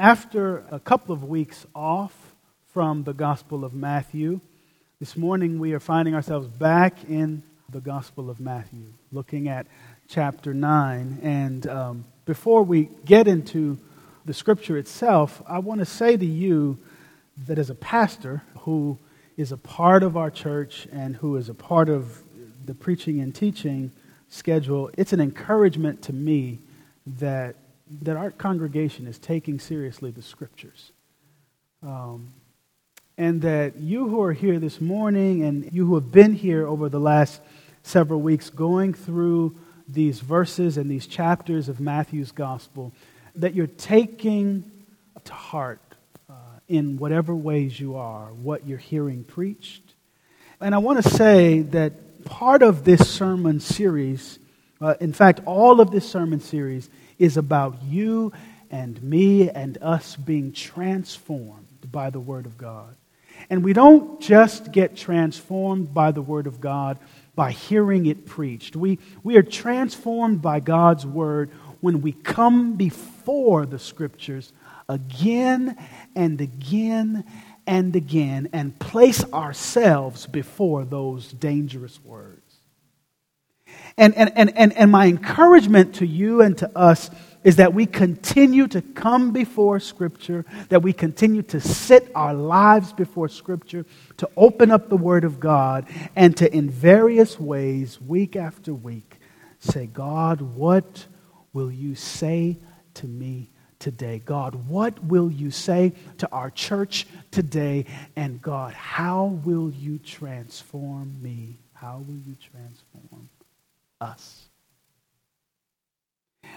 after a couple of weeks off from the Gospel of Matthew, this morning we are finding ourselves back in the Gospel of Matthew, looking at chapter 9. And um, before we get into the scripture itself, I want to say to you that as a pastor who is a part of our church and who is a part of the preaching and teaching schedule, it's an encouragement to me that that our congregation is taking seriously the scriptures. Um, and that you who are here this morning and you who have been here over the last several weeks going through these verses and these chapters of Matthew's gospel, that you're taking to heart uh, in whatever ways you are what you're hearing preached. And I want to say that part of this sermon series, uh, in fact, all of this sermon series, is about you and me and us being transformed by the Word of God. And we don't just get transformed by the Word of God by hearing it preached. We, we are transformed by God's Word when we come before the Scriptures again and again and again and place ourselves before those dangerous words. And, and, and, and, and my encouragement to you and to us is that we continue to come before Scripture, that we continue to sit our lives before Scripture, to open up the Word of God, and to, in various ways, week after week, say, God, what will you say to me today? God, what will you say to our church today? And God, how will you transform me? How will you transform us?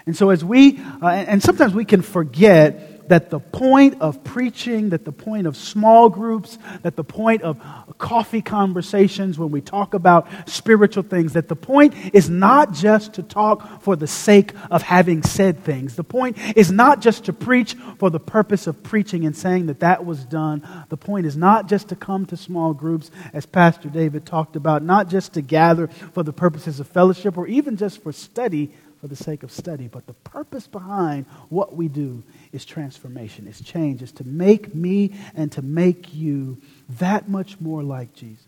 And so, as we, uh, and sometimes we can forget that the point of preaching, that the point of small groups, that the point of coffee conversations when we talk about spiritual things, that the point is not just to talk for the sake of having said things. The point is not just to preach for the purpose of preaching and saying that that was done. The point is not just to come to small groups, as Pastor David talked about, not just to gather for the purposes of fellowship or even just for study for the sake of study, but the purpose behind what we do is transformation, is change, is to make me and to make you that much more like Jesus.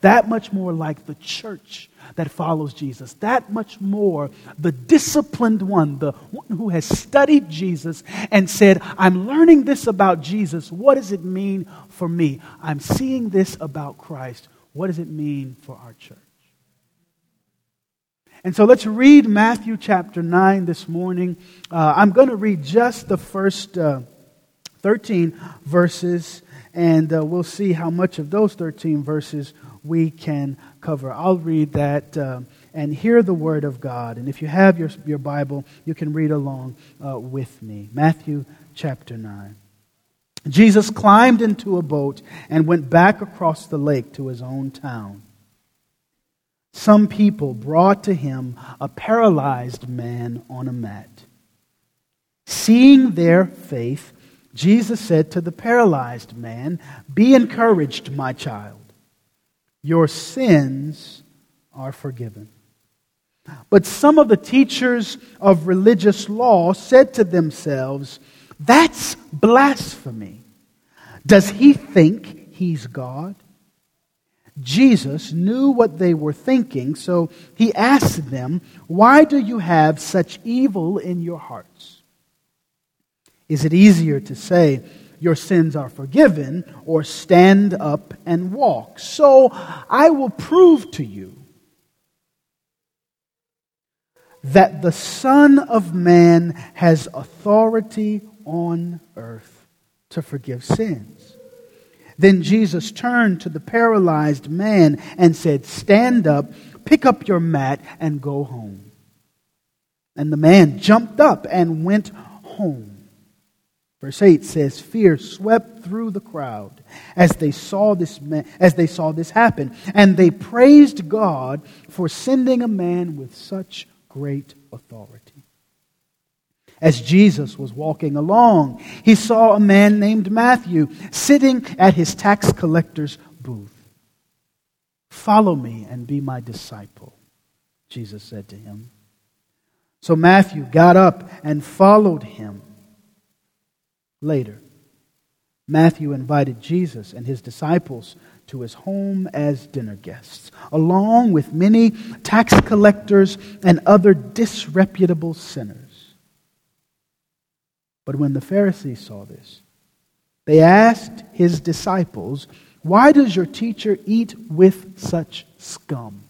That much more like the church that follows Jesus. That much more the disciplined one, the one who has studied Jesus and said, I'm learning this about Jesus. What does it mean for me? I'm seeing this about Christ. What does it mean for our church? And so let's read Matthew chapter 9 this morning. Uh, I'm going to read just the first uh, 13 verses, and uh, we'll see how much of those 13 verses we can cover. I'll read that uh, and hear the word of God. And if you have your, your Bible, you can read along uh, with me. Matthew chapter 9. Jesus climbed into a boat and went back across the lake to his own town some people brought to him a paralyzed man on a mat. Seeing their faith, Jesus said to the paralyzed man, Be encouraged, my child. Your sins are forgiven. But some of the teachers of religious law said to themselves, That's blasphemy. Does he think he's God? Jesus knew what they were thinking, so he asked them, Why do you have such evil in your hearts? Is it easier to say, Your sins are forgiven, or stand up and walk? So I will prove to you that the Son of Man has authority on earth to forgive sins. Then Jesus turned to the paralyzed man and said, Stand up, pick up your mat, and go home. And the man jumped up and went home. Verse 8 says, Fear swept through the crowd as they saw this, man, as they saw this happen, and they praised God for sending a man with such great authority. As Jesus was walking along, he saw a man named Matthew sitting at his tax collector's booth. Follow me and be my disciple, Jesus said to him. So Matthew got up and followed him. Later, Matthew invited Jesus and his disciples to his home as dinner guests, along with many tax collectors and other disreputable sinners. But when the Pharisees saw this, they asked his disciples, Why does your teacher eat with such scum?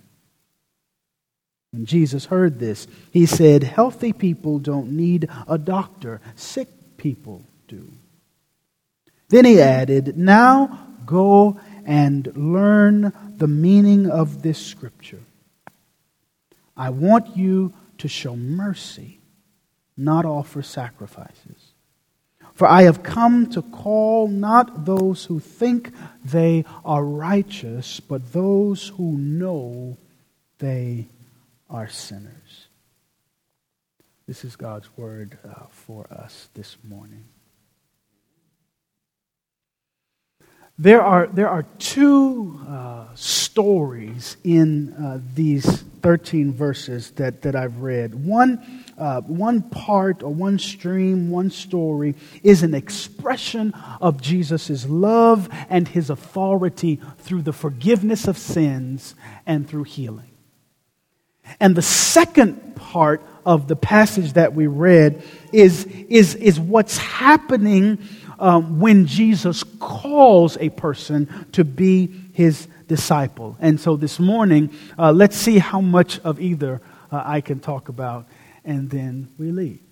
When Jesus heard this, he said, Healthy people don't need a doctor, sick people do. Then he added, Now go and learn the meaning of this scripture. I want you to show mercy, not offer sacrifices. For I have come to call not those who think they are righteous, but those who know they are sinners. This is God's word uh, for us this morning. There are, there are two uh, stories in uh, these 13 verses that, that I've read. One, uh, one part or one stream, one story is an expression of Jesus' love and his authority through the forgiveness of sins and through healing. And the second part of the passage that we read is, is, is what's happening um, when Jesus calls a person to be his disciple. And so this morning, uh, let's see how much of either uh, I can talk about, and then we leave.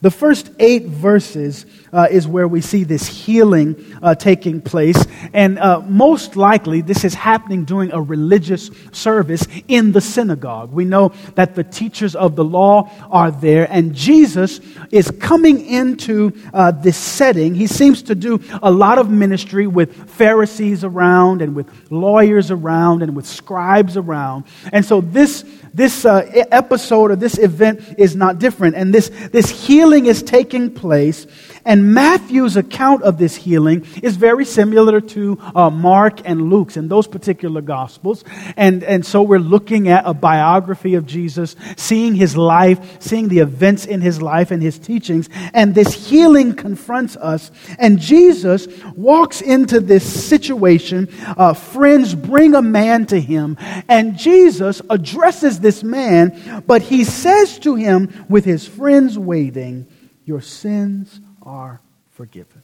The first eight verses uh, is where we see this healing uh, taking place. And uh, most likely, this is happening during a religious service in the synagogue. We know that the teachers of the law are there, and Jesus is coming into uh, this setting. He seems to do a lot of ministry with Pharisees around, and with lawyers around, and with scribes around. And so, this this uh, episode or this event is not different. And this, this healing is taking place. And Matthew's account of this healing is very similar to uh, Mark and Luke's in those particular gospels. And, and so we're looking at a biography of Jesus, seeing his life, seeing the events in his life and his teachings. And this healing confronts us. And Jesus walks into this situation. Uh, friends bring a man to him, and Jesus addresses this man, but he says to him, with his friends waiting, Your sins are forgiven.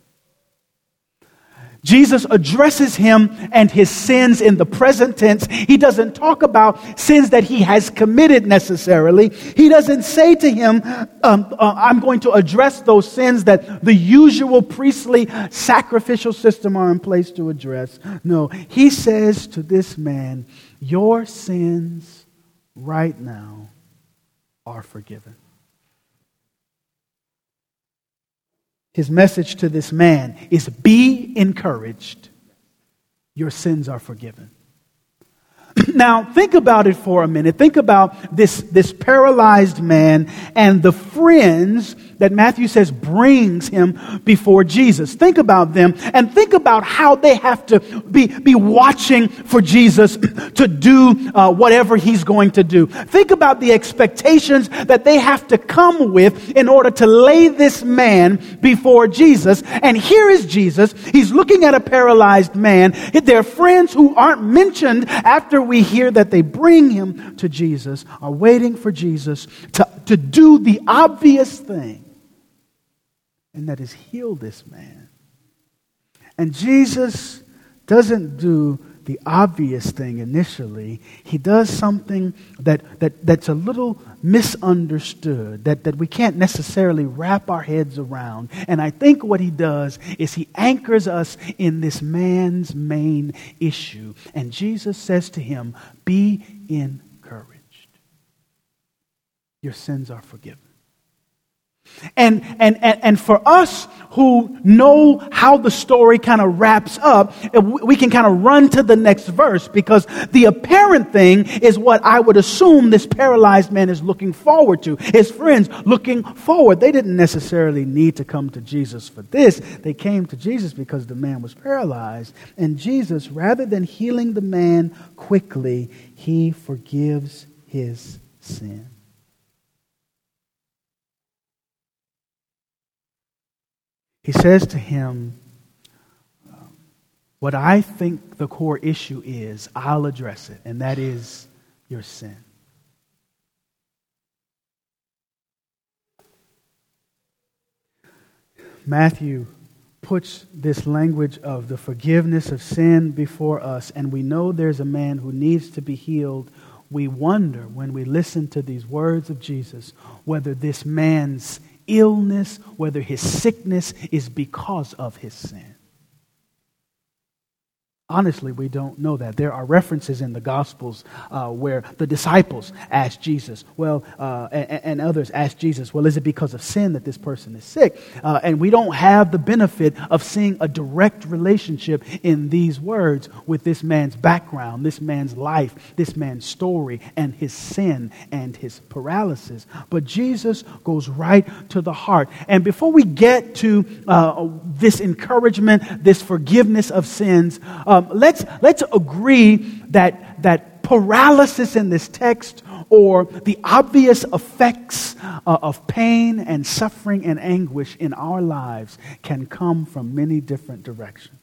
Jesus addresses him and his sins in the present tense. He doesn't talk about sins that he has committed necessarily. He doesn't say to him, um, uh, I'm going to address those sins that the usual priestly sacrificial system are in place to address. No, he says to this man, Your sins right now are forgiven. His message to this man is be encouraged. Your sins are forgiven. now, think about it for a minute. Think about this, this paralyzed man and the friends that Matthew says brings him before Jesus. Think about them and think about how they have to be, be watching for Jesus to do uh, whatever he's going to do. Think about the expectations that they have to come with in order to lay this man before Jesus. And here is Jesus. He's looking at a paralyzed man. Their friends who aren't mentioned after we hear that they bring him to Jesus are waiting for Jesus to, to do the obvious thing and that is heal this man. And Jesus doesn't do the obvious thing initially. He does something that, that, that's a little misunderstood, that, that we can't necessarily wrap our heads around. And I think what he does is he anchors us in this man's main issue. And Jesus says to him, Be encouraged. Your sins are forgiven. And, and, and, and for us who know how the story kind of wraps up, we can kind of run to the next verse because the apparent thing is what I would assume this paralyzed man is looking forward to. His friends looking forward. They didn't necessarily need to come to Jesus for this. They came to Jesus because the man was paralyzed. And Jesus, rather than healing the man quickly, he forgives his sin. He says to him, um, What I think the core issue is, I'll address it, and that is your sin. Matthew puts this language of the forgiveness of sin before us, and we know there's a man who needs to be healed. We wonder when we listen to these words of Jesus whether this man's illness, whether his sickness is because of his sin. Honestly, we don't know that. There are references in the Gospels uh, where the disciples asked Jesus, well, uh, and, and, others asked Jesus, well, is it because of sin that this person is sick? Uh, and we don't have the benefit of seeing a direct relationship in these words with this man's background, this man's life, this man's story, and his sin and his paralysis. But Jesus goes right to the heart. And before we get to uh, this encouragement, this forgiveness of sins, uh, um, let's, let's agree that, that paralysis in this text or the obvious effects uh, of pain and suffering and anguish in our lives can come from many different directions.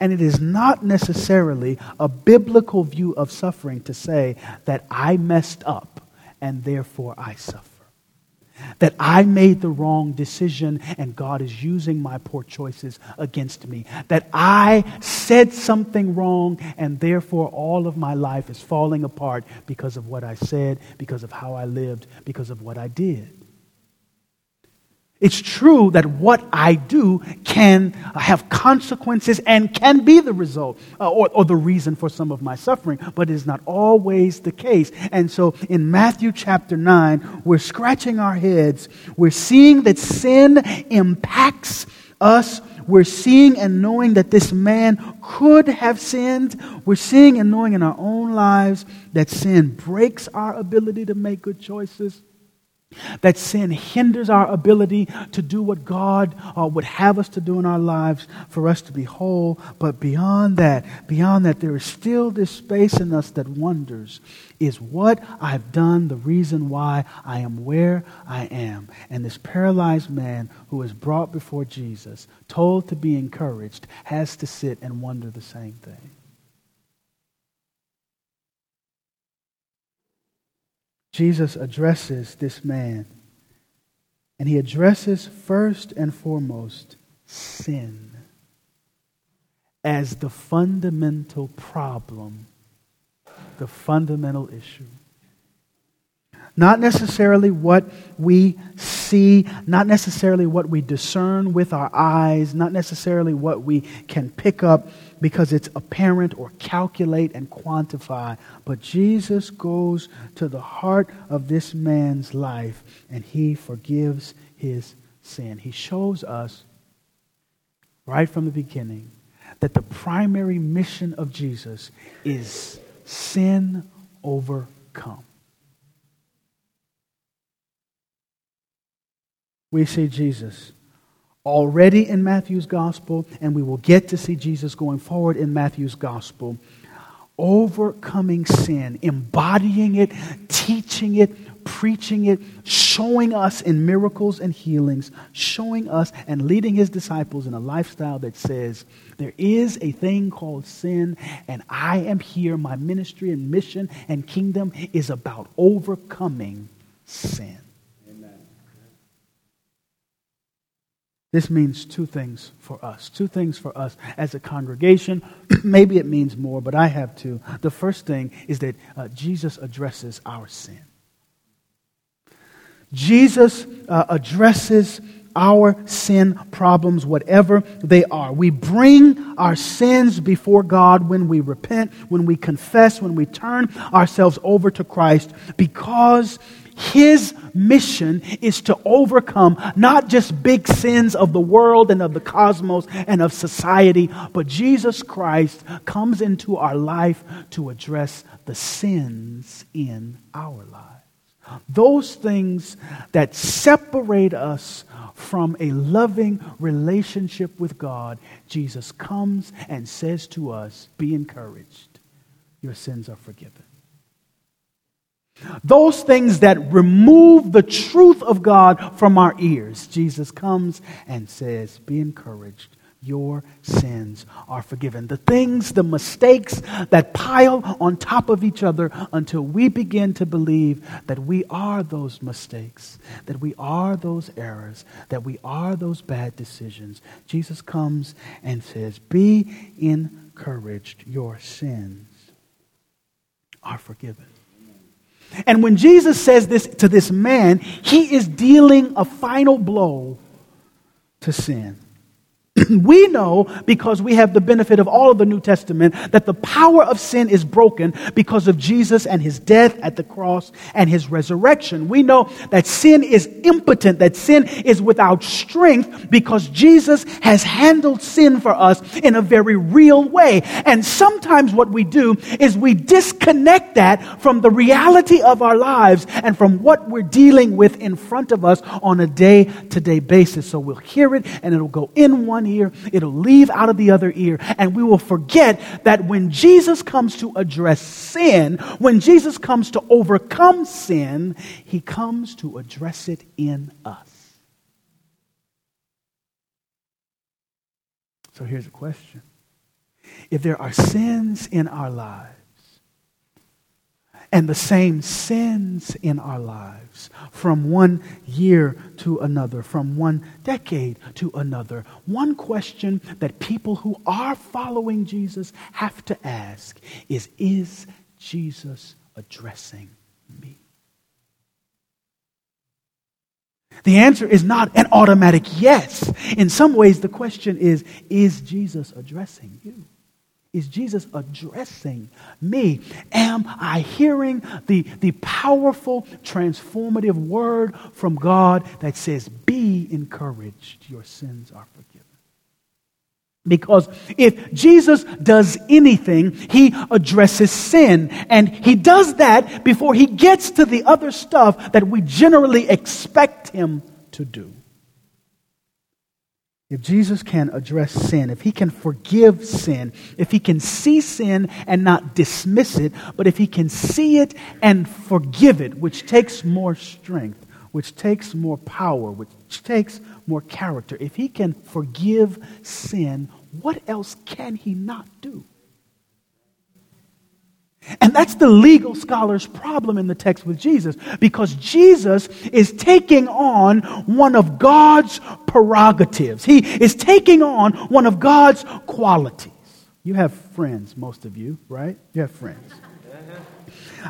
And it is not necessarily a biblical view of suffering to say that I messed up and therefore I suffer that I made the wrong decision and God is using my poor choices against me. That I said something wrong and therefore all of my life is falling apart because of what I said, because of how I lived, because of what I did. It's true that what I do can have consequences and can be the result uh, or, or, the reason for some of my suffering, but it is not always the case. And so in Matthew chapter 9, we're scratching our heads. We're seeing that sin impacts us. We're seeing and knowing that this man could have sinned. We're seeing and knowing in our own lives that sin breaks our ability to make good choices. That sin hinders our ability to do what God uh, would have us to do in our lives for us to be whole. But beyond that, beyond that, there is still this space in us that wonders is what I've done the reason why I am where I am? And this paralyzed man who is brought before Jesus, told to be encouraged, has to sit and wonder the same thing. Jesus addresses this man. And he addresses first and foremost sin as the fundamental problem, the fundamental issue. Not necessarily what we see, not necessarily what we discern with our eyes, not necessarily what we can pick up because it's apparent or calculate and quantify, but Jesus goes to the heart of this man's life and he forgives his sin. He shows us right from the beginning that the primary mission of Jesus is sin overcome. We see Jesus already in Matthew's gospel, and we will get to see Jesus going forward in Matthew's gospel, overcoming sin, embodying it, teaching it, preaching it, showing us in miracles and healings, showing us and leading his disciples in a lifestyle that says, there is a thing called sin, and I am here. My ministry and mission and kingdom is about overcoming sin. This means two things for us. Two things for us as a congregation. Maybe it means more, but I have two. The first thing is that uh, Jesus addresses our sin. Jesus uh, addresses our sin problems, whatever they are. We bring our sins before God when we repent, when we confess, when we turn ourselves over to Christ, because his mission is to overcome not just big sins of the world and of the cosmos and of society, but Jesus Christ comes into our life to address the sins in our lives. Those things that separate us from a loving relationship with God, Jesus comes and says to us, Be encouraged. Your sins are forgiven. Those things that remove the truth of God from our ears. Jesus comes and says, Be encouraged your sins are forgiven. The things, the mistakes that pile on top of each other until we begin to believe that we are those mistakes, that we are those errors, that we are those bad decisions. Jesus comes and says, Be encouraged. Your sins are forgiven. And when Jesus says this to this man, he is dealing a final blow to sin. we know because we have the benefit of all of the New Testament that the power of sin is broken because of Jesus and his death at the cross and his resurrection. We know that sin is impotent, that sin is without strength because Jesus has handled sin for us in a very real way. And sometimes what we do is we disconnect that from the reality of our lives and from what we're dealing with in front of us on a day to day basis. So we'll hear it and it'll go in one one ear, it'll leave out of the other ear, and we will forget that when Jesus comes to address sin, when Jesus comes to overcome sin, he comes to address it in us. So here's a question If there are sins in our lives, and the same sins in our lives from one year to another, from one decade to another. One question that people who are following Jesus have to ask is Is Jesus addressing me? The answer is not an automatic yes. In some ways, the question is Is Jesus addressing you? Is Jesus addressing me? Am I hearing the, the powerful, transformative word from God that says, Be encouraged, your sins are forgiven? Because if Jesus does anything, he addresses sin. And he does that before he gets to the other stuff that we generally expect him to do. If Jesus can address sin, if he can forgive sin, if he can see sin and not dismiss it, but if he can see it and forgive it, which takes more strength, which takes more power, which takes more character, if he can forgive sin, what else can he not do? And that's the legal scholar's problem in the text with Jesus, because Jesus is taking on one of God's prerogatives. He is taking on one of God's qualities. You have friends, most of you, right? You have friends.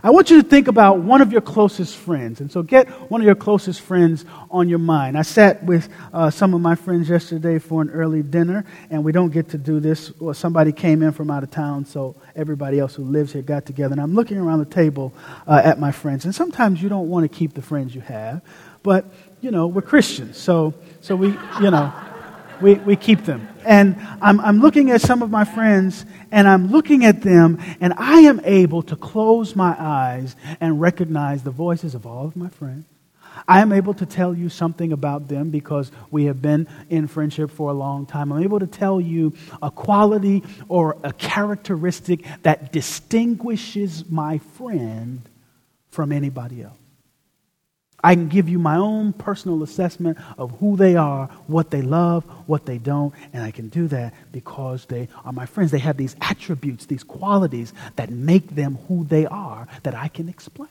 I want you to think about one of your closest friends. And so get one of your closest friends on your mind. I sat with uh, some of my friends yesterday for an early dinner, and we don't get to do this. Well, somebody came in from out of town, so everybody else who lives here got together. And I'm looking around the table uh, at my friends. And sometimes you don't want to keep the friends you have, but, you know, we're Christians. So, so we, you know we, we keep them. And I'm, I'm looking at some of my friends, and I'm looking at them, and I am able to close my eyes and recognize the voices of all of my friends. I am able to tell you something about them because we have been in friendship for a long time. I'm able to tell you a quality or a characteristic that distinguishes my friend from anybody else. I can give you my own personal assessment of who they are, what they love, what they don't, and I can do that because they are my friends. They have these attributes, these qualities that make them who they are that I can explain.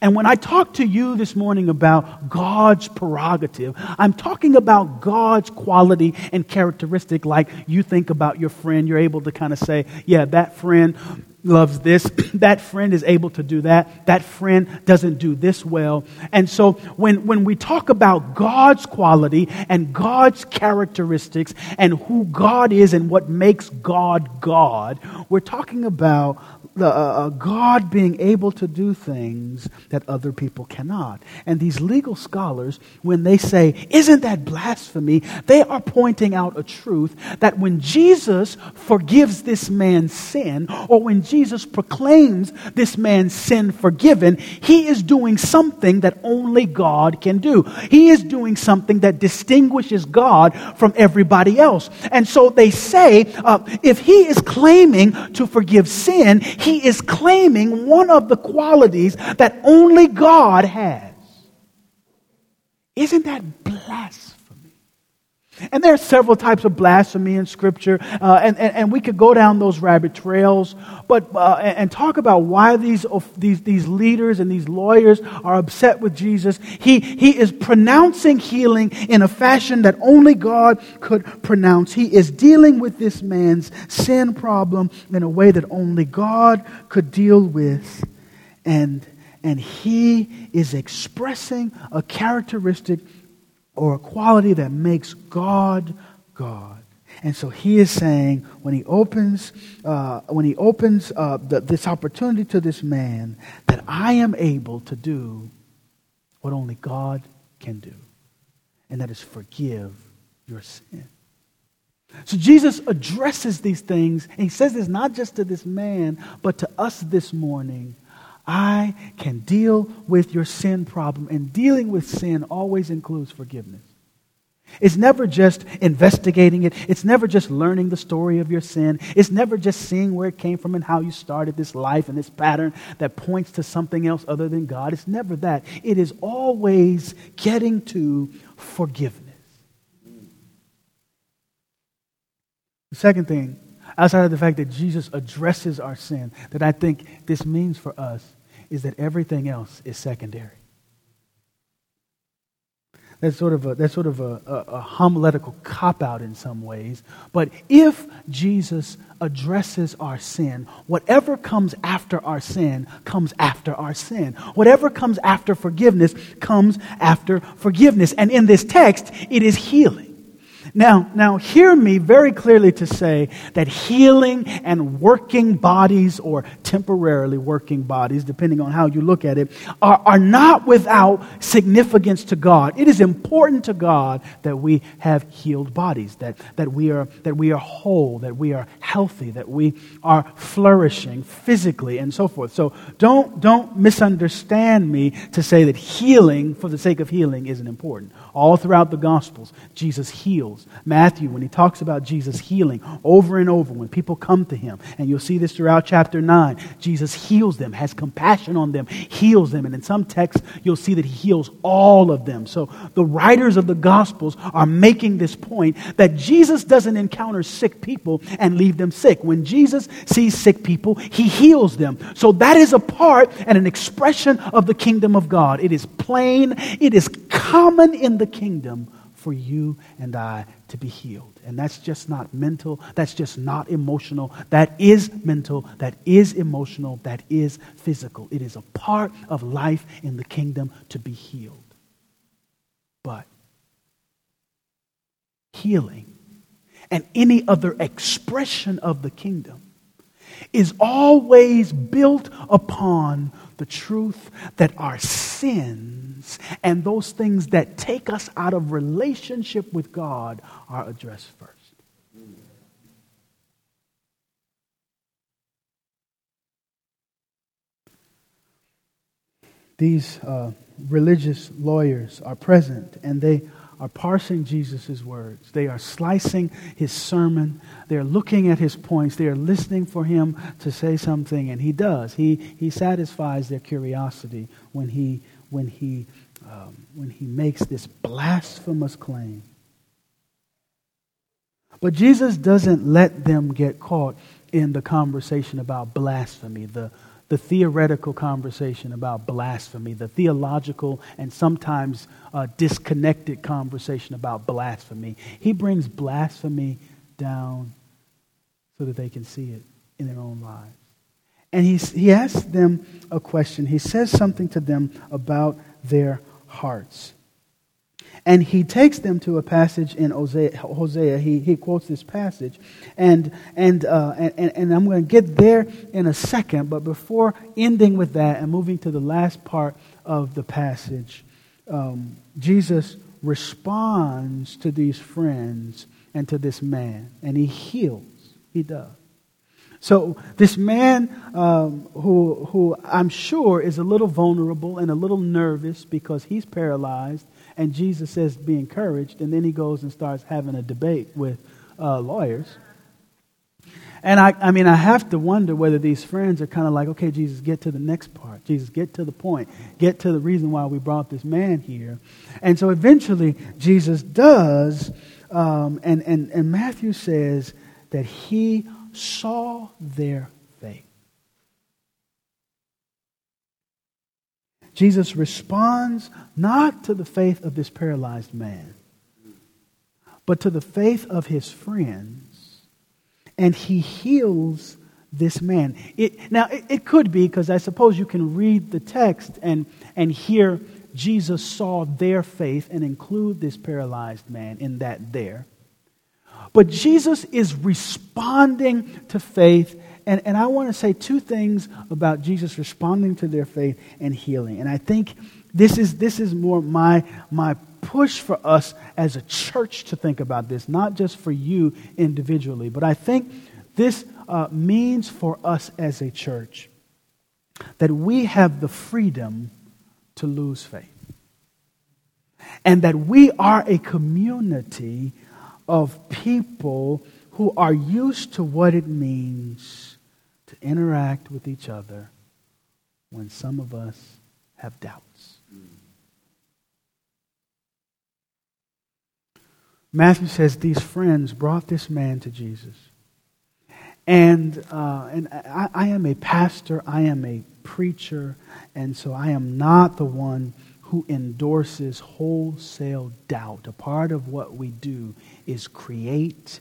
And when I talk to you this morning about God's prerogative, I'm talking about God's quality and characteristic like you think about your friend. You're able to kind of say, yeah, that friend loves this. that friend is able to do that. That friend doesn't do this well. And so when, when we talk about God's quality and God's characteristics and who God is and what makes God God, we're talking about the, uh, uh, God being able to do things that other people cannot. And these legal scholars, when they say, Isn't that blasphemy? they are pointing out a truth that when Jesus forgives this man's sin, or when Jesus proclaims this man's sin forgiven, he is doing something that only God can do. He is doing something that distinguishes God from everybody else. And so they say uh, if he is claiming to forgive sin, he is claiming one of the qualities that only God has. Isn't that blasphemy? And there are several types of blasphemy in Scripture, uh, and, and, and, we could go down those rabbit trails, but uh, and, and, talk about why these, these, these leaders and these lawyers are upset with Jesus. He, he is pronouncing healing in a fashion that only God could pronounce. He is dealing with this man's sin problem in a way that only God could deal with. And, and he is expressing a characteristic or a quality that makes God God. And so he is saying when he opens, uh, when he opens uh, the, this opportunity to this man, that I am able to do what only God can do, and that is forgive your sin. So Jesus addresses these things, and he says this not just to this man, but to us this morning I can deal with your sin problem. And dealing with sin always includes forgiveness. It's never just investigating it. It's never just learning the story of your sin. It's never just seeing where it came from and how you started this life and this pattern that points to something else other than God. It's never that. It is always getting to forgiveness. The second thing outside of the fact that Jesus addresses our sin, that I think this means for us is that everything else is secondary. That's sort of a, that's sort of a, a, a homiletical cop out in some ways. But if Jesus addresses our sin, whatever comes after our sin comes after our sin. Whatever comes after forgiveness comes after forgiveness. And in this text, it is healing. Now, now hear me very clearly to say that healing and working bodies or temporarily working bodies, depending on how you look at it, are, are not without significance to God. It is important to God that we have healed bodies, that, that, we are, that we are whole, that we are healthy, that we are flourishing physically and so forth. So don't, don't misunderstand me to say that healing for the sake of healing isn't important. All throughout the Gospels, Jesus heals. Matthew, when he talks about Jesus healing over and over, when people come to him, and you'll see this throughout chapter 9, Jesus heals them, has compassion on them, heals them. And in some texts, you'll see that he heals all of them. So the writers of the Gospels are making this point that Jesus doesn't encounter sick people and leave them sick. When Jesus sees sick people, he heals them. So that is a part and an expression of the kingdom of God. It is plain, it is common in the the kingdom for you and I to be healed. And that's just not mental, that's just not emotional. That is mental, that is emotional, that is physical. It is a part of life in the kingdom to be healed. But healing and any other expression of the kingdom is always built upon the truth that our sins and those things that take us out of relationship with God are addressed first. These uh, religious lawyers are present and they are parsing Jesus' words. They are slicing his sermon. They are looking at his points. They are listening for him to say something, and he does. He, he satisfies their curiosity when he, when, he, um, when he makes this blasphemous claim. But Jesus doesn't let them get caught in the conversation about blasphemy, the, the theoretical conversation about blasphemy, the theological and sometimes uh, disconnected conversation about blasphemy. He brings blasphemy down so that they can see it in their own lives. And he, he asks them a question. He says something to them about their hearts. And he takes them to a passage in Hosea. Hosea. He, he quotes this passage. And, and, uh, and, and I'm going to get there in a second. But before ending with that and moving to the last part of the passage, um, Jesus responds to these friends and to this man. And he heals. He does. So, this man um, who, who I'm sure is a little vulnerable and a little nervous because he's paralyzed, and Jesus says, Be encouraged, and then he goes and starts having a debate with uh, lawyers. And I, I mean, I have to wonder whether these friends are kind of like, okay, Jesus, get to the next part. Jesus, get to the point. Get to the reason why we brought this man here. And so eventually, Jesus does, um, and, and, and Matthew says that he saw their faith. Jesus responds not to the faith of this paralyzed man, but to the faith of his friends, and he heals this man. It, now, it, it could be because I suppose you can read the text and, and hear Jesus saw their faith and include this paralyzed man in that there. But Jesus is responding to faith. And, and I want to say two things about Jesus responding to their faith and healing. And I think this is, this is more my, my push for us as a church to think about this, not just for you individually. But I think this uh, means for us as a church that we have the freedom to lose faith. And that we are a community of people who are used to what it means interact with each other when some of us have doubts. Matthew says these friends brought this man to Jesus. And, uh, and I, I am a pastor, I am a preacher, and so I am not the one who endorses wholesale doubt. A part of what we do is create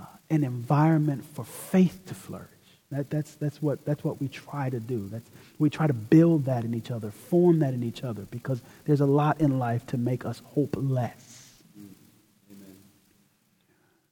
uh, an environment for faith to flourish. That, that's, that's, what, that's what we try to do. That's, we try to build that in each other, form that in each other, because there's a lot in life to make us hopeless.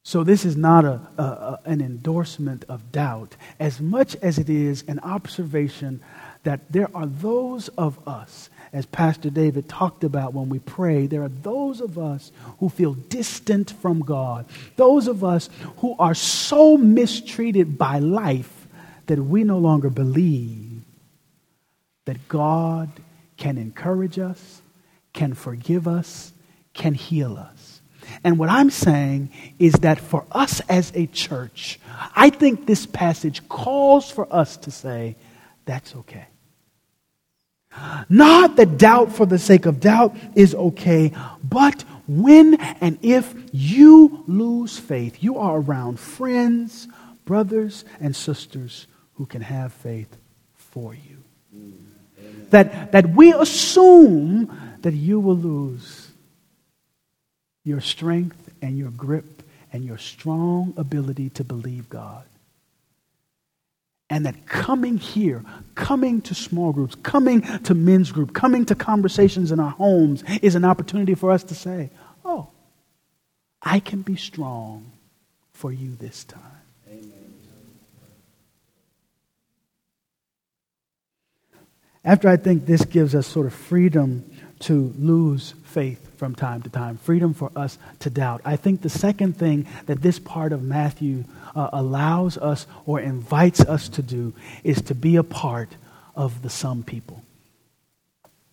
So, this is not a, a, a, an endorsement of doubt as much as it is an observation that there are those of us as Pastor David talked about when we pray, there are those of us who feel distant from God, those of us who are so mistreated by life that we no longer believe that God can encourage us, can forgive us, can heal us. And what I'm saying is that for us as a church, I think this passage calls for us to say, that's okay. Not that doubt for the sake of doubt is okay, but when and if you lose faith, you are around friends, brothers, and sisters who can have faith for you. That, that we assume that you will lose your strength and your grip and your strong ability to believe God. And that coming here, coming to small groups, coming to men's group, coming to conversations in our homes is an opportunity for us to say, oh, I can be strong for you this time. After I think this gives us sort of freedom to lose faith from time to time, freedom for us to doubt. I think the second thing that this part of Matthew uh, allows us or invites us to do is to be a part of the some people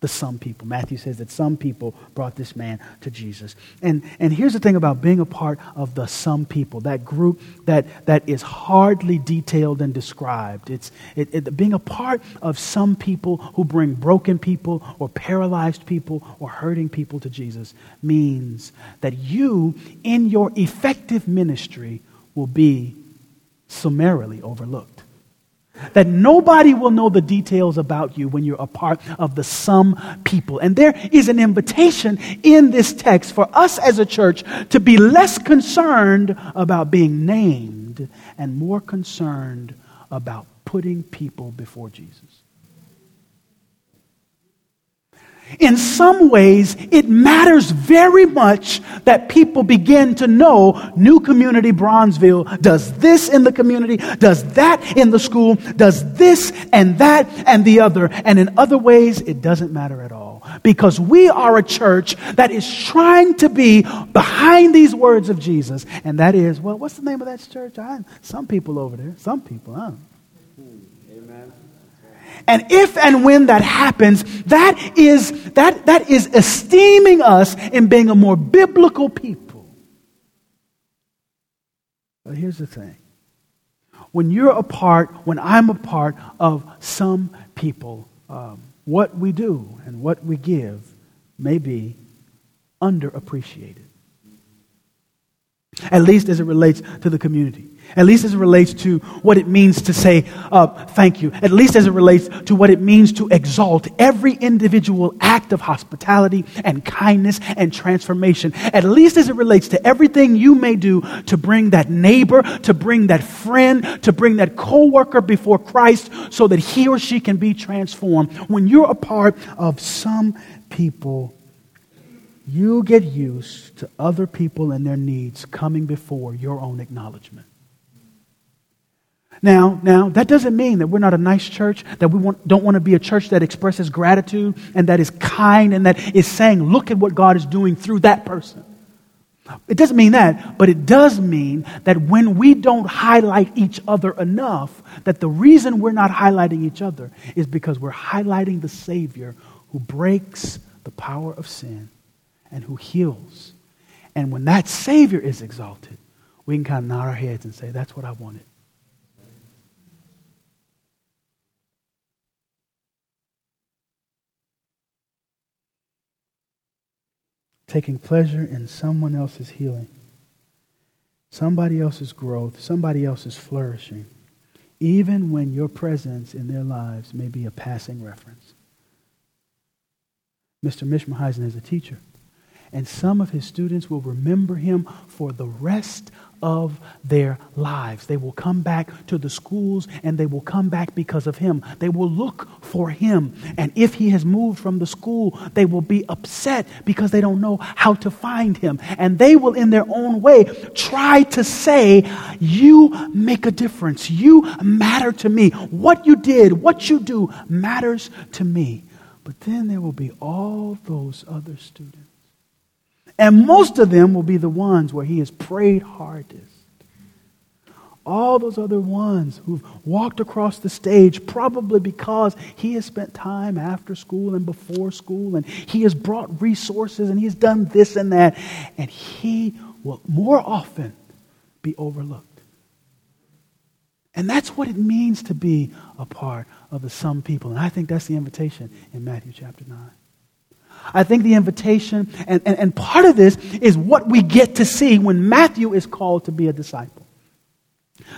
the some people. Matthew says that some people brought this man to Jesus. And, and here's the thing about being a part of the some people, that group that, that is hardly detailed and described. It's it, it, being a part of some people who bring broken people or paralyzed people or hurting people to Jesus means that you, in your effective ministry, will be summarily overlooked. That nobody will know the details about you when you're a part of the some people. And there is an invitation in this text for us as a church to be less concerned about being named and more concerned about putting people before Jesus. In some ways, it matters very much that people begin to know New Community Bronzeville does this in the community, does that in the school, does this and that and the other. And in other ways, it doesn't matter at all. because we are a church that is trying to be behind these words of Jesus. And that is, well, what's the name of that church? I, some people over there. Some people, huh? And if and when that happens, that is, that, that is esteeming us in being a more biblical people. But here's the thing when you're a part, when I'm a part of some people, um, what we do and what we give may be underappreciated. At least as it relates to the community. At least as it relates to what it means to say uh, thank you. At least as it relates to what it means to exalt every individual act of hospitality and kindness and transformation. At least as it relates to everything you may do to bring that neighbor, to bring that friend, to bring that coworker before Christ so that he or she can be transformed. When you're a part of some people, you get used to other people and their needs coming before your own acknowledgement. Now, now that doesn't mean that we're not a nice church, that we want, don't want to be a church that expresses gratitude and that is kind and that is saying, look at what God is doing through that person. It doesn't mean that, but it does mean that when we don't highlight each other enough, that the reason we're not highlighting each other is because we're highlighting the Savior who breaks the power of sin and who heals. And when that Savior is exalted, we can kind of nod our heads and say, That's what I wanted. Taking pleasure in someone else's healing, somebody else's growth, somebody else's flourishing, even when your presence in their lives may be a passing reference. Mr. Mishmaheisen is a teacher, and some of his students will remember him for the rest of their lives. They will come back to the schools and they will come back because of him. They will look for him. And if he has moved from the school, they will be upset because they don't know how to find him. And they will, in their own way, try to say, You make a difference. You matter to me. What you did, what you do matters to me. But then there will be all those other students and most of them will be the ones where he has prayed hardest. All those other ones who've walked across the stage, probably because he has spent time after school and before school, and he has brought resources and he has done this and that, and he will more often be overlooked. And that's what it means to be a part of the some people. And I think that's the invitation in Matthew chapter 9. I think the invitation, and, and, and part of this is what we get to see when Matthew is called to be a disciple.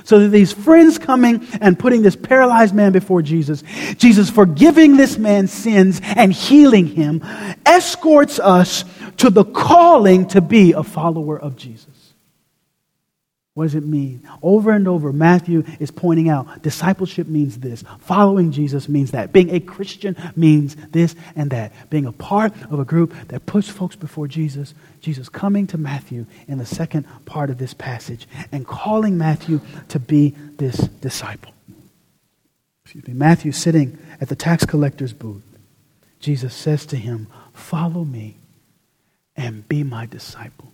So that these friends coming and putting this paralyzed man before Jesus, Jesus forgiving this man's sins and healing him, escorts us to the calling to be a follower of Jesus. What does it mean? Over and over, Matthew is pointing out discipleship means this. Following Jesus means that. Being a Christian means this and that. Being a part of a group that puts folks before Jesus. Jesus coming to Matthew in the second part of this passage and calling Matthew to be this disciple. Excuse me. Matthew sitting at the tax collector's booth. Jesus says to him, Follow me and be my disciple.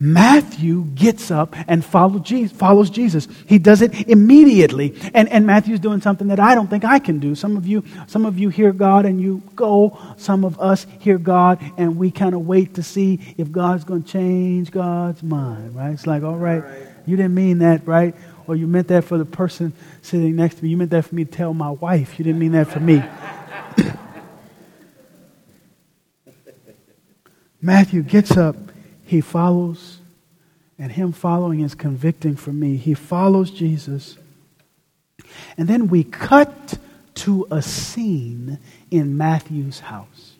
Matthew gets up and Jesus, follows Jesus. He does it immediately. And, and Matthew's doing something that I don't think I can do. Some of you, some of you hear God and you go. Some of us hear God and we kind of wait to see if God's going to change God's mind, right? It's like, all right, all right, you didn't mean that, right? Or you meant that for the person sitting next to me. You meant that for me to tell my wife. You didn't mean that for me. Matthew gets up he follows, and him following is convicting for me. He follows Jesus. And then we cut to a scene in Matthew's house.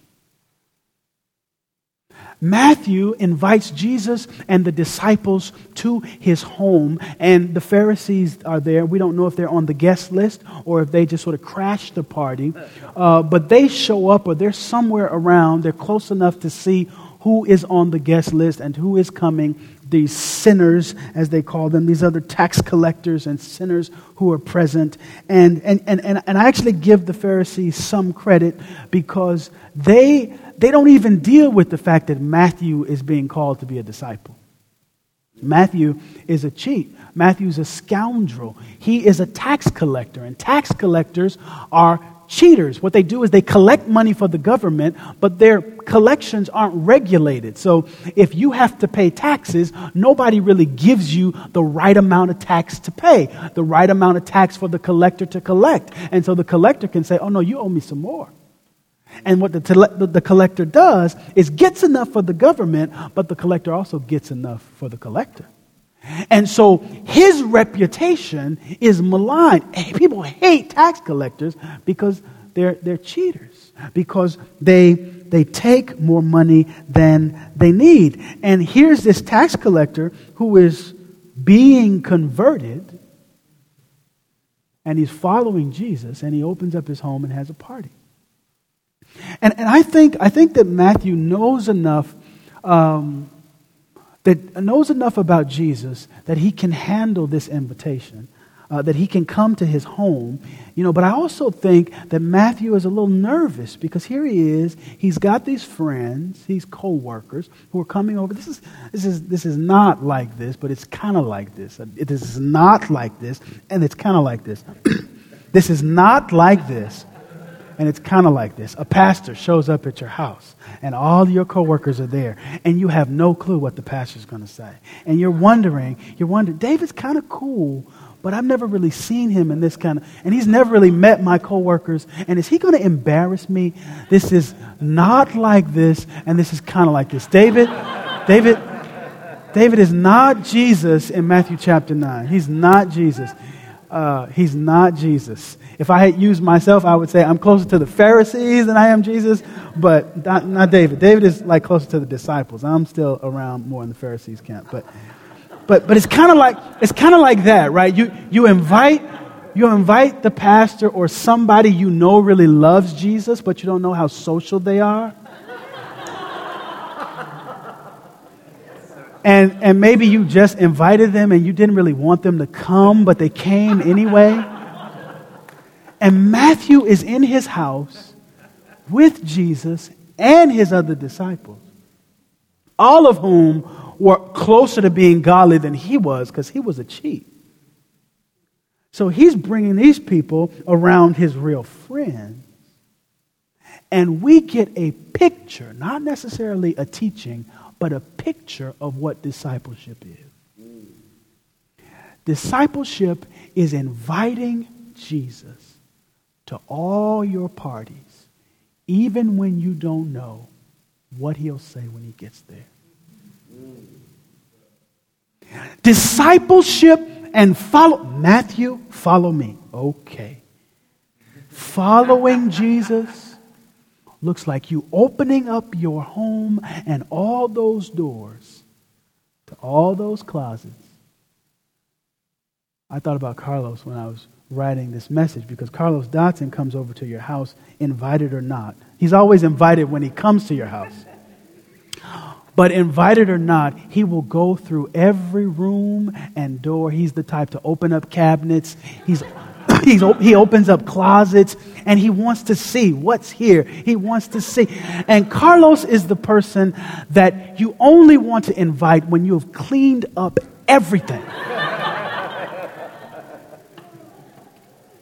Matthew invites Jesus and the disciples to his home, and the Pharisees are there. We don't know if they're on the guest list or if they just sort of crashed the party, uh, but they show up or they're somewhere around. They're close enough to see who is on the guest list and who is coming, these sinners, as they call them, these other tax collectors and sinners who are present. And, and, and, and, and I actually give the Pharisees some credit because they, they don't even deal with the fact that Matthew is being called to be a disciple. Matthew is a cheat. Matthew's a scoundrel. He is a tax collector, and tax collectors are cheaters. What they do is they collect money for the government, but their collections aren't regulated. So if you have to pay taxes, nobody really gives you the right amount of tax to pay, the right amount of tax for the collector to collect. And so the collector can say, oh no, you owe me some more. And what the, tele- the collector does is gets enough for the government, but the collector also gets enough for the collector. And so his reputation is maligned. People hate tax collectors because they're, they're cheaters, because they, they take more money than they need. And here's this tax collector who is being converted, and he's following Jesus, and he opens up his home and has a party. And, and I, think, I think that Matthew knows enough. Um, that knows enough about Jesus that he can handle this invitation, uh, that he can come to his home. You know, but I also think that Matthew is a little nervous because here he is. He's got these friends, these co-workers who are coming over. This is this is this is not like this, but it's kind of like this. This is not like this, and it's kind of like this. this is not like this, and it's kind of like this. A pastor shows up at your house and all your coworkers are there, and you have no clue what the pastor's going to say. And you're wondering, you're wondering, David's kind of cool, but I've never really seen him in this kind of, and he's never really met my coworkers. And is he going to embarrass me? This is not like this, and this is kind of like this. David, David, David is not Jesus in Matthew chapter 9. He's not Jesus. Uh, he's not Jesus. If I had used myself, I would say I'm closer to the Pharisees than I am Jesus, but not, not David. David is like closer to the disciples. I'm still around more in the Pharisees camp. But, but, but it's kind of like, it's kind of like that, right? You, you invite, you invite the pastor or somebody you know really loves Jesus, but you don't know how social they are. And, and maybe you just invited them and you didn't really want them to come, but they came anyway. And Matthew is in his house with Jesus and his other disciples, all of whom were closer to being godly than he was because he was a cheat. So he's bringing these people around his real friends. And we get a picture, not necessarily a teaching, but a picture of what discipleship is. Discipleship is inviting Jesus to all your parties, even when you don't know what he'll say when he gets there. Discipleship and follow Matthew, follow me. Okay. Following Jesus looks like you opening up your home and all those doors to all those closets. I thought about Carlos when I was writing this message because Carlos Dotson comes over to your house, invited or not. He's always invited when he comes to your house. But invited or not, he will go through every room and door. He's the type to open up cabinets. He's He's, he opens up closets and he wants to see what's here. He wants to see. And Carlos is the person that you only want to invite when you have cleaned up everything.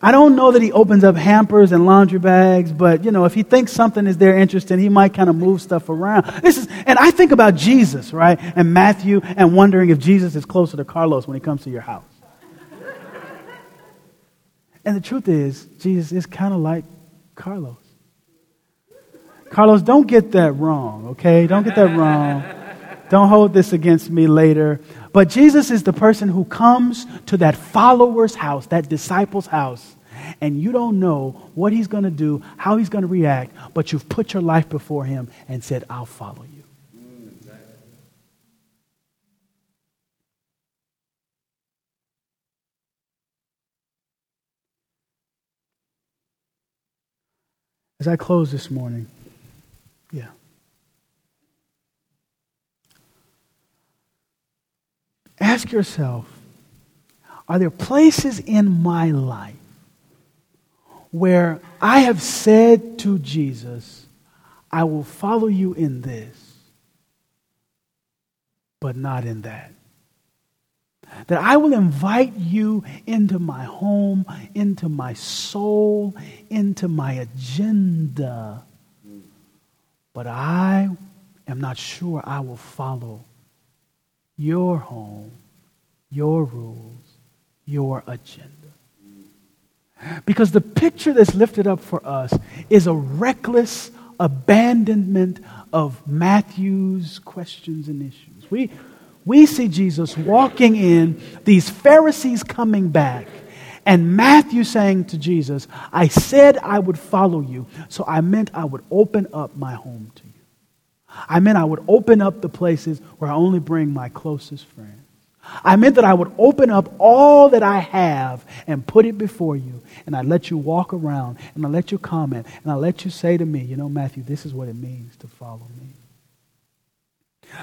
I don't know that he opens up hampers and laundry bags, but you know, if he thinks something is their interest in, he might kind of move stuff around. This is, and I think about Jesus, right, and Matthew, and wondering if Jesus is closer to Carlos when he comes to your house. And the truth is, Jesus is kind of like Carlos. Carlos, don't get that wrong, okay? Don't get that wrong. Don't hold this against me later. But Jesus is the person who comes to that follower's house, that disciple's house, and you don't know what he's going to do, how he's going to react, but you've put your life before him and said, I'll follow you. As I close this morning, yeah. Ask yourself are there places in my life where I have said to Jesus, I will follow you in this, but not in that? That I will invite you into my home, into my soul, into my agenda. But I am not sure I will follow your home, your rules, your agenda. Because the picture that's lifted up for us is a reckless abandonment of Matthew's questions and issues. We, we see Jesus walking in, these Pharisees coming back, and Matthew saying to Jesus, I said I would follow you, so I meant I would open up my home to you. I meant I would open up the places where I only bring my closest friends. I meant that I would open up all that I have and put it before you, and I let you walk around, and I let you comment, and I let you say to me, you know, Matthew, this is what it means to follow me.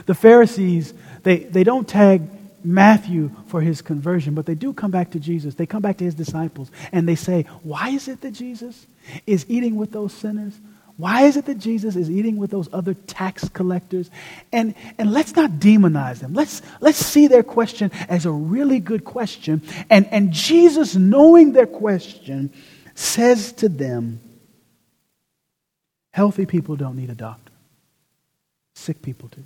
The Pharisees, they, they don't tag Matthew for his conversion, but they do come back to Jesus. They come back to his disciples and they say, Why is it that Jesus is eating with those sinners? Why is it that Jesus is eating with those other tax collectors? And, and let's not demonize them. Let's, let's see their question as a really good question. And, and Jesus, knowing their question, says to them, Healthy people don't need a doctor, sick people do.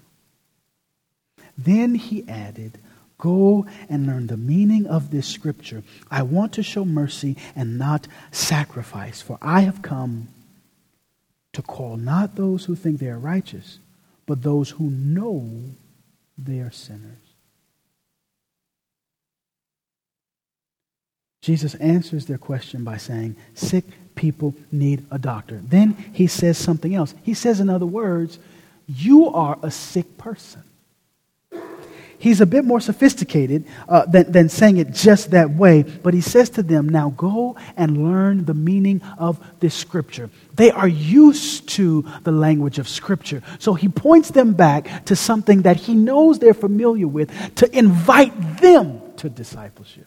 Then he added, Go and learn the meaning of this scripture. I want to show mercy and not sacrifice, for I have come to call not those who think they are righteous, but those who know they are sinners. Jesus answers their question by saying, Sick people need a doctor. Then he says something else. He says, in other words, you are a sick person he's a bit more sophisticated uh, than, than saying it just that way. But he says to them, Now go and learn the meaning of this scripture. They are used to the language of scripture. So he points them back to something that he knows they're familiar with to invite them to discipleship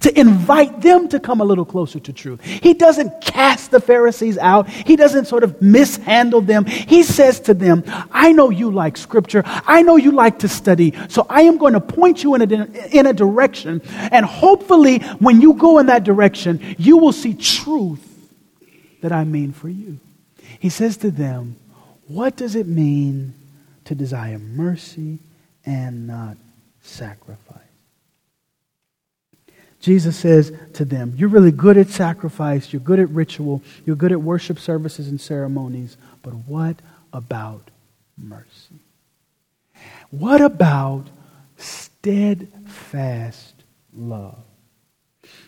to invite them to come a little closer to truth. He doesn't cast the Pharisees out. He doesn't sort of mishandle them. He says to them, I know you like scripture. I know you like to study. So I am going to point you in a, in a direction. And hopefully, when you go in that direction, you will see truth that I mean for you. He says to them, What does it mean to desire mercy and not sacrifice? Jesus says to them, You're really good at sacrifice, you're good at ritual, you're good at worship services and ceremonies, but what about mercy? What about steadfast love?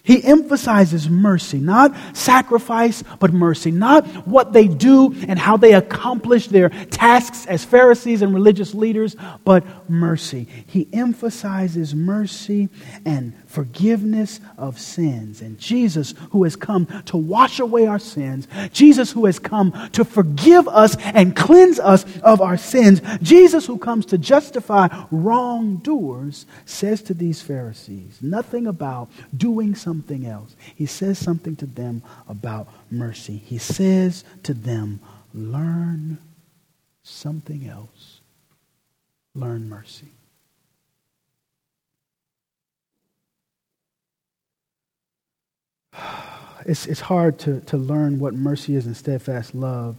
He emphasizes mercy, not sacrifice, but mercy. Not what they do and how they accomplish their tasks as Pharisees and religious leaders, but mercy. He emphasizes mercy and forgiveness of sins. And Jesus, who has come to wash away our sins, Jesus, who has come to forgive us and cleanse us of our sins, Jesus, who comes to justify wrongdoers, says to these Pharisees nothing about doing something else. He says something to them about mercy. He says to them, learn something else. Learn mercy. It's, it's hard to, to learn what mercy is and steadfast love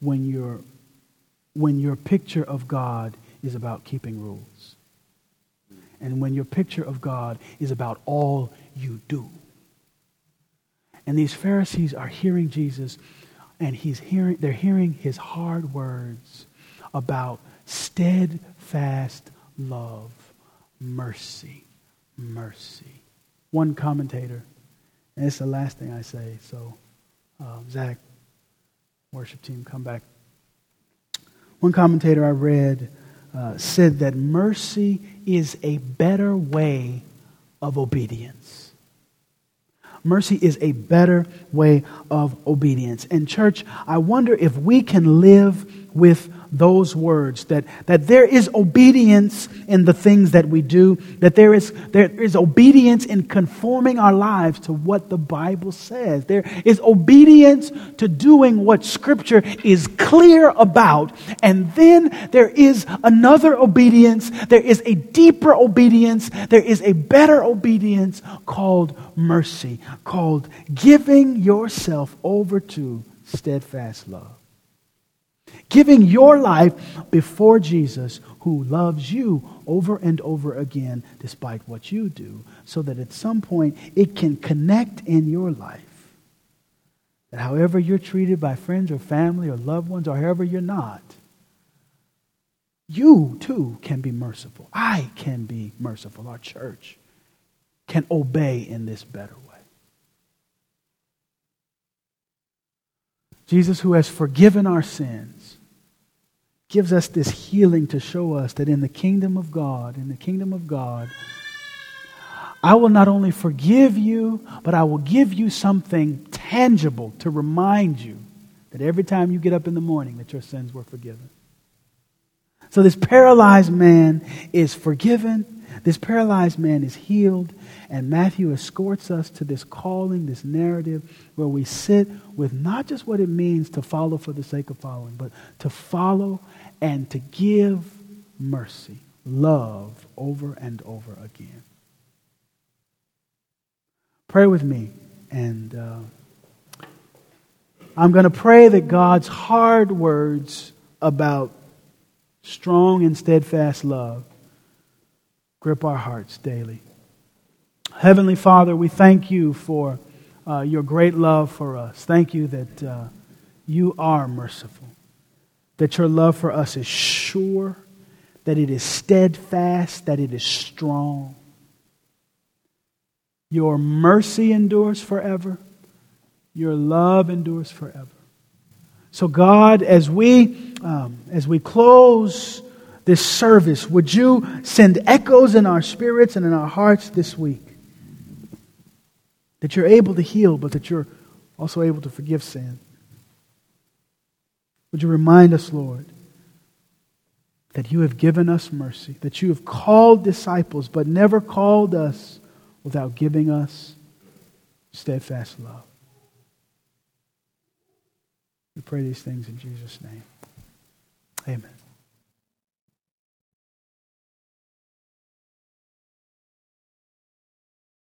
when, you when your picture of God is about keeping rules. And when your picture of God is about all you do. And these Pharisees are hearing Jesus, and he's hearing, they're hearing his hard words about steadfast love, mercy, mercy. One commentator and it's the last thing I say. So, uh, Zach, worship team, come back. One commentator I read uh, said that mercy is a better way of obedience. Mercy is a better way of obedience. And, church, I wonder if we can live with those words that, that there is obedience in the things that we do, that there is, there is obedience in conforming our lives to what the Bible says. There is obedience to doing what Scripture is clear about. And then there is another obedience. There is a deeper obedience. There is a better obedience called mercy, called giving yourself over to steadfast love. Giving your life before Jesus, who loves you over and over again, despite what you do, so that at some point it can connect in your life. That however you're treated by friends or family or loved ones, or however you're not, you too can be merciful. I can be merciful. Our church can obey in this better way. Jesus, who has forgiven our sins, gives us this healing to show us that in the kingdom of God, in the kingdom of God, I will not only forgive you, but I will give you something tangible to remind you that every time you get up in the morning that your sins were forgiven. So this paralyzed man is forgiven. This paralyzed man is healed. And Matthew escorts us to this calling, this narrative, where we sit with not just what it means to follow for the sake of following, but to follow and to give mercy, love over and over again. Pray with me. And uh, I'm going to pray that God's hard words about strong and steadfast love grip our hearts daily. Heavenly Father, we thank you for uh, your great love for us. Thank you that uh, you are merciful, that your love for us is sure, that it is steadfast, that it is strong. Your mercy endures forever, your love endures forever. So, God, as we, um, as we close this service, would you send echoes in our spirits and in our hearts this week? That you're able to heal, but that you're also able to forgive sin. Would you remind us, Lord, that you have given us mercy, that you have called disciples, but never called us without giving us steadfast love. We pray these things in Jesus' name. Amen.